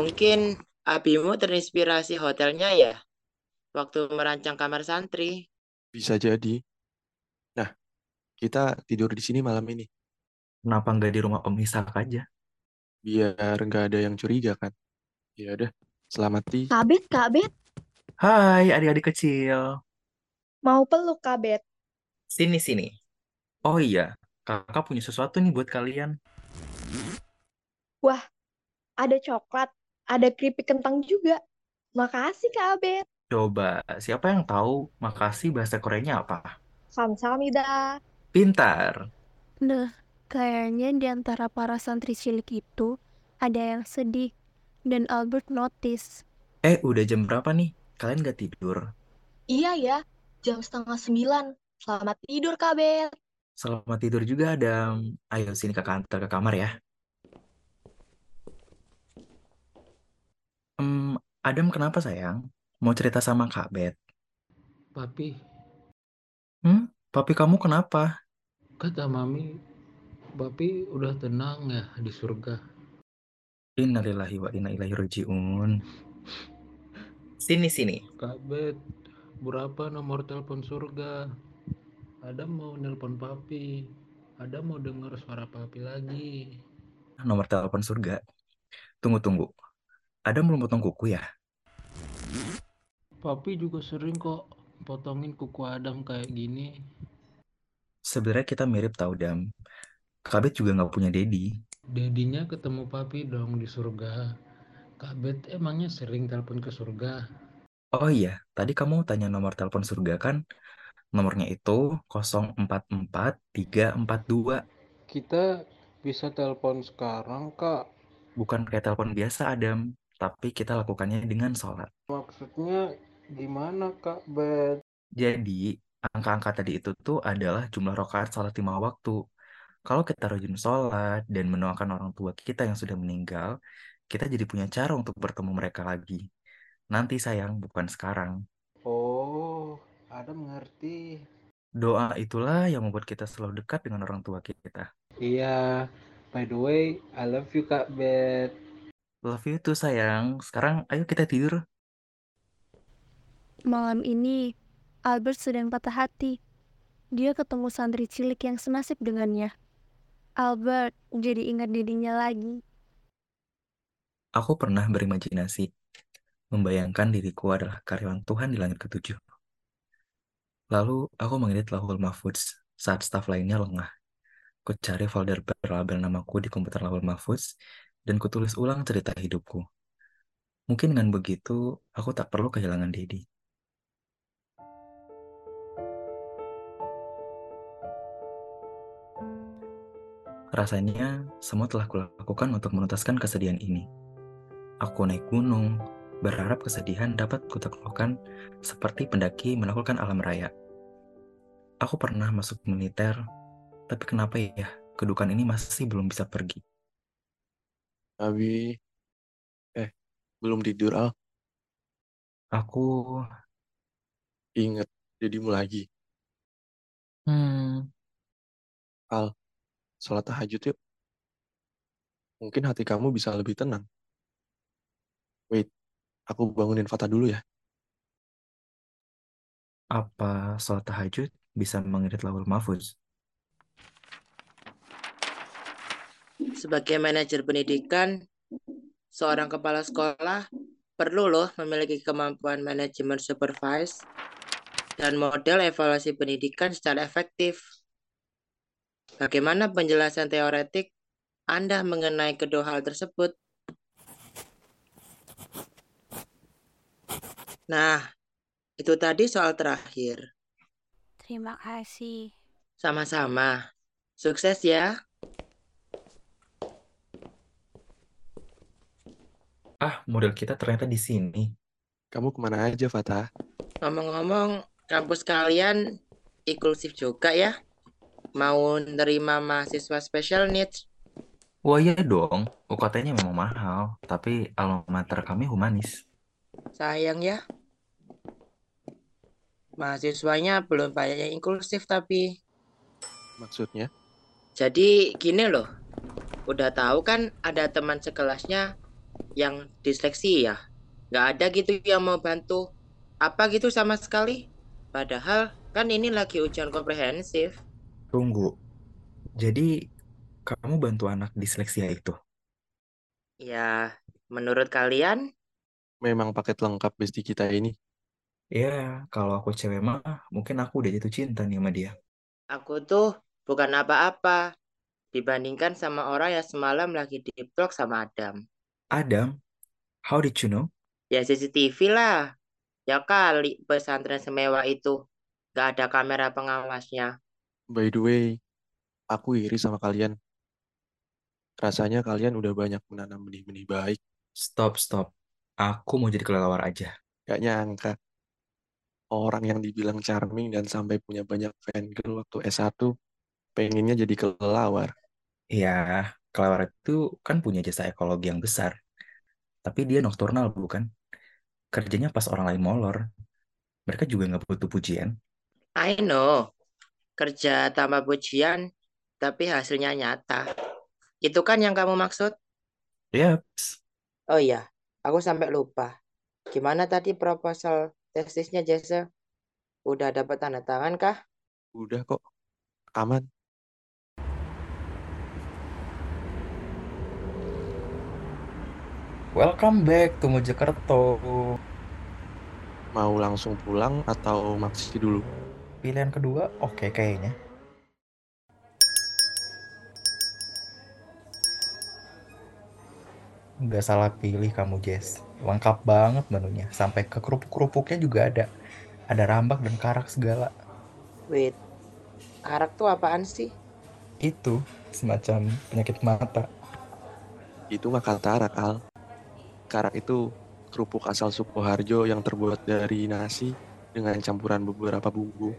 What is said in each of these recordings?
Mungkin Abimu terinspirasi hotelnya ya? Waktu merancang kamar santri. Bisa jadi. Nah, kita tidur di sini malam ini. Kenapa nggak di rumah Om Ishak aja? Biar nggak ada yang curiga kan. Ya udah, selamat ti. Bet, Kak Bet, Hai adik-adik kecil. mau peluk Kak Bet. Sini, sini. Oh iya, kakak punya sesuatu nih buat kalian. Wah, ada coklat, ada keripik kentang juga. Makasih Kak Bet. Coba, siapa yang tahu makasih bahasa Koreanya apa? Kamsahamnida. Pintar. Nah, kayaknya di antara para santri cilik itu ada yang sedih. Dan Albert notice. Eh, udah jam berapa nih? Kalian nggak tidur? Iya ya, jam setengah sembilan. Selamat tidur Kak Bet. Selamat tidur juga, Adam. Ayo sini kakak antar ke kamar ya. Hmm, Adam kenapa sayang? Mau cerita sama Kak Bet? Papi, Hmm, papi kamu kenapa? kata Mami, Papi udah tenang ya di surga. Innalillahi wa inna ilaihi rajiun. Sini, sini. Kak Bet, berapa nomor telepon surga? Ada mau nelpon Papi. Ada mau dengar suara Papi lagi. Nomor telepon surga. Tunggu, tunggu. Adam belum potong kuku ya? Papi juga sering kok potongin kuku Adam kayak gini. Sebenarnya kita mirip tau, Dam. Kak Bet juga nggak punya dedi. Dedinya ketemu Papi dong di surga. Kak Bet emangnya sering telepon ke surga? Oh iya, tadi kamu tanya nomor telepon surga kan? Nomornya itu 044342. Kita bisa telepon sekarang, Kak. Bukan kayak telepon biasa, Adam. Tapi kita lakukannya dengan sholat. Maksudnya gimana, Kak Bet? Jadi, angka-angka tadi itu tuh adalah jumlah rakaat sholat lima waktu. Kalau kita rajin sholat dan mendoakan orang tua kita yang sudah meninggal, kita jadi punya cara untuk bertemu mereka lagi. Nanti sayang, bukan sekarang. Oh, ada mengerti. Doa itulah yang membuat kita selalu dekat dengan orang tua kita. Iya, by the way, I love you, Kak Bet. Love you too sayang. Sekarang ayo kita tidur. Malam ini, Albert sedang patah hati. Dia ketemu santri cilik yang senasib dengannya. Albert jadi ingat dirinya lagi. Aku pernah berimajinasi, membayangkan diriku adalah karyawan Tuhan di langit ketujuh. Lalu aku mengedit Lahul Mahfudz saat staf lainnya lengah. Ku cari folder berlabel namaku di komputer Lahul Mahfudz dan kutulis ulang cerita hidupku. Mungkin dengan begitu, aku tak perlu kehilangan Dedi. Rasanya, semua telah kulakukan untuk menuntaskan kesedihan ini. Aku naik gunung, berharap kesedihan dapat kutaklukkan seperti pendaki menaklukkan alam raya. Aku pernah masuk militer, tapi kenapa ya kedukaan ini masih belum bisa pergi? Abi, eh, belum tidur, Al. Aku, Ingat, jadimu lagi. hmm, Al, sholat tahajud yuk. Mungkin hati kamu bisa lebih tenang. Wait, aku bangunin Fata dulu ya. apa sholat tahajud bisa mengirit lawul mahfuz? Sebagai manajer pendidikan, seorang kepala sekolah perlu loh memiliki kemampuan manajemen supervise dan model evaluasi pendidikan secara efektif. Bagaimana penjelasan teoretik Anda mengenai kedua hal tersebut? Nah, itu tadi soal terakhir. Terima kasih. Sama-sama. Sukses ya. Ah, model kita ternyata di sini. Kamu ke mana aja, Fata? Ngomong-ngomong, kampus kalian inklusif juga ya? Mau nerima mahasiswa special needs? Wah iya dong, UKT-nya memang mahal, tapi alma mater kami humanis. Sayang ya. Mahasiswanya belum banyak yang inklusif tapi. Maksudnya? Jadi gini loh. Udah tahu kan ada teman sekelasnya yang disleksi ya? Nggak ada gitu yang mau bantu. Apa gitu sama sekali? Padahal kan ini lagi ujian komprehensif. Tunggu. Jadi, kamu bantu anak disleksia itu? Ya, menurut kalian? Memang paket lengkap besti kita ini. Ya, kalau aku cewek mah, mungkin aku udah jatuh cinta nih sama dia. Aku tuh bukan apa-apa. Dibandingkan sama orang yang semalam lagi di vlog sama Adam. Adam? How did you know? Ya CCTV lah. Ya kali pesantren semewah itu. Gak ada kamera pengawasnya. By the way, aku iri sama kalian. Rasanya kalian udah banyak menanam benih-benih baik. Stop, stop. Aku mau jadi kelelawar aja. Gak nyangka. Orang yang dibilang charming dan sampai punya banyak fan girl waktu S1, pengennya jadi kelelawar. Ya, kelelawar itu kan punya jasa ekologi yang besar. Tapi dia nokturnal, bukan? Kerjanya pas orang lain molor. Mereka juga nggak butuh pujian. I know. Kerja tanpa pujian, tapi hasilnya nyata. Itu kan yang kamu maksud? Yaps. Oh iya, aku sampai lupa. Gimana tadi proposal tesisnya, Jesse? Udah dapat tanda tangan kah? Udah kok. Aman. Welcome back to Mojokerto. Mau langsung pulang atau maksi dulu? Pilihan kedua oke kayaknya. Nggak salah pilih kamu, Jess. Lengkap banget menunya. Sampai ke kerupuk-kerupuknya juga ada. Ada rambak dan karak segala. Wait, karak tuh apaan sih? Itu semacam penyakit mata. Itu mah katarak, Al. Karak itu kerupuk asal Sukoharjo yang terbuat dari nasi dengan campuran beberapa bumbu.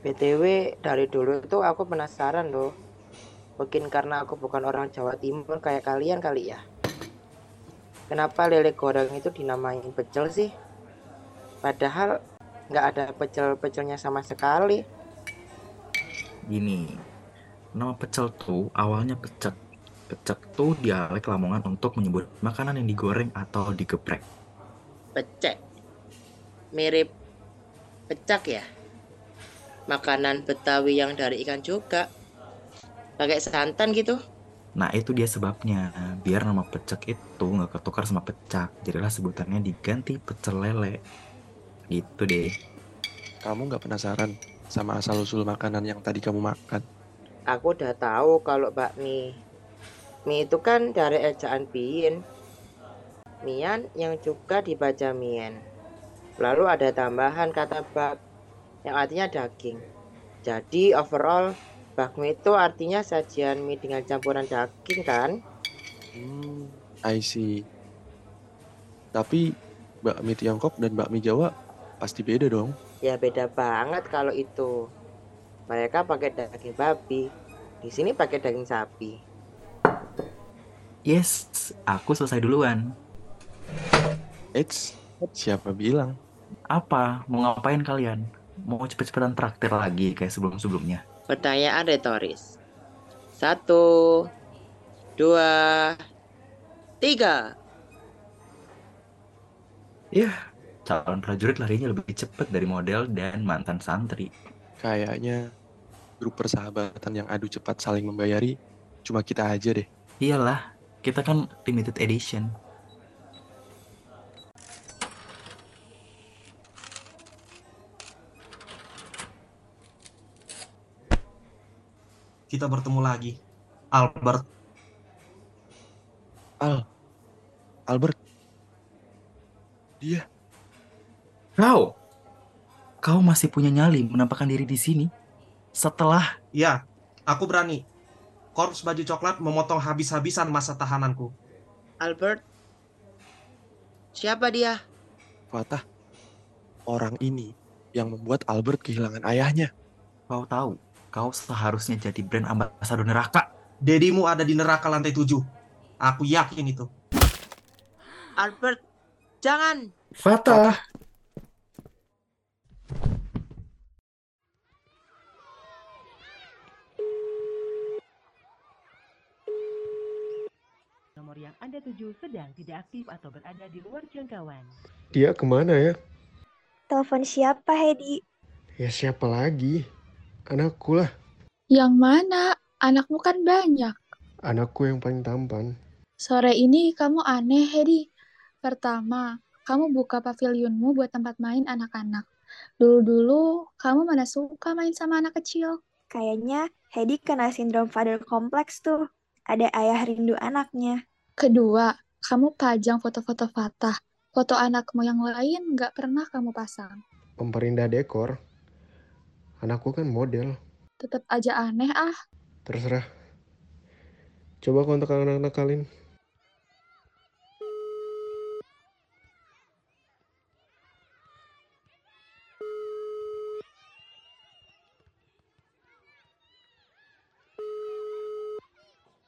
BTW, dari dulu tuh aku penasaran loh. Mungkin karena aku bukan orang Jawa Timur kayak kalian kali ya. Kenapa lele goreng itu dinamain pecel sih? Padahal nggak ada pecel-pecelnya sama sekali. Gini, nama pecel tuh awalnya pecek. Pecek tuh dialek Lamongan untuk menyebut makanan yang digoreng atau digeprek. Pecek. Mirip pecak ya? Makanan Betawi yang dari ikan juga. Pakai santan gitu. Nah itu dia sebabnya, biar nama pecek itu nggak ketukar sama pecak. Jadilah sebutannya diganti pecel lele. Gitu deh. Kamu nggak penasaran sama asal-usul makanan yang tadi kamu makan? Aku udah tahu kalau bakmi. Mie itu kan dari ejaan Bien. Mian yang juga dibaca Mien. Lalu ada tambahan kata bak yang artinya daging. Jadi overall bakmi itu artinya sajian mie dengan campuran daging kan? Hmm, I see. Tapi bakmi Tiongkok dan bakmi Jawa pasti beda dong. Ya beda banget kalau itu. Mereka pakai daging babi. Di sini pakai daging sapi. Yes, aku selesai duluan. Eits, siapa bilang? Apa? Mau ngapain kalian? Mau cepet-cepetan traktir lagi kayak sebelum-sebelumnya? Pertanyaan retoris. Satu, dua, tiga. Yah, calon prajurit larinya lebih cepet dari model dan mantan santri. Kayaknya grup persahabatan yang adu cepat saling membayari cuma kita aja deh. Iyalah, kita kan limited edition. kita bertemu lagi. Albert, Al, Albert, dia Kau, kau masih punya nyali menampakkan diri di sini setelah ya, aku berani. Korps baju coklat memotong habis-habisan masa tahananku. Albert. Siapa dia? Fatah, orang ini yang membuat Albert kehilangan ayahnya. kau tahu, kau seharusnya jadi brand ambasador neraka. Dedimu ada di neraka lantai tujuh. Aku yakin itu. Albert, jangan. Fatah. nomor Anda tuju sedang tidak aktif atau berada di luar jangkauan. Dia ke mana ya? Telepon siapa, Hedi? Ya siapa lagi? Anakku lah. Yang mana? Anakmu kan banyak. Anakku yang paling tampan. Sore ini kamu aneh, Hedi. Pertama, kamu buka pavilionmu buat tempat main anak-anak. Dulu-dulu, kamu mana suka main sama anak kecil? Kayaknya Hedi kena sindrom father complex tuh. Ada ayah rindu anaknya. Kedua, kamu pajang foto-foto Fatah. Foto anakmu yang lain nggak pernah kamu pasang. Pemperindah dekor. Anakku kan model. Tetap aja aneh ah. Terserah. Coba kontak anak-anak kalian.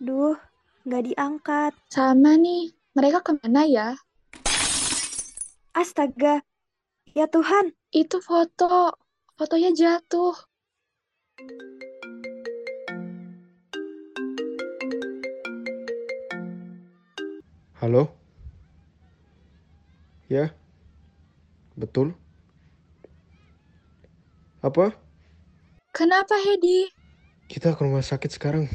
Duh, nggak diangkat. Sama nih, mereka ke mana ya? Astaga, ya Tuhan. Itu foto, fotonya jatuh. Halo? Ya? Betul? Apa? Kenapa, Hedi? Kita ke rumah sakit sekarang.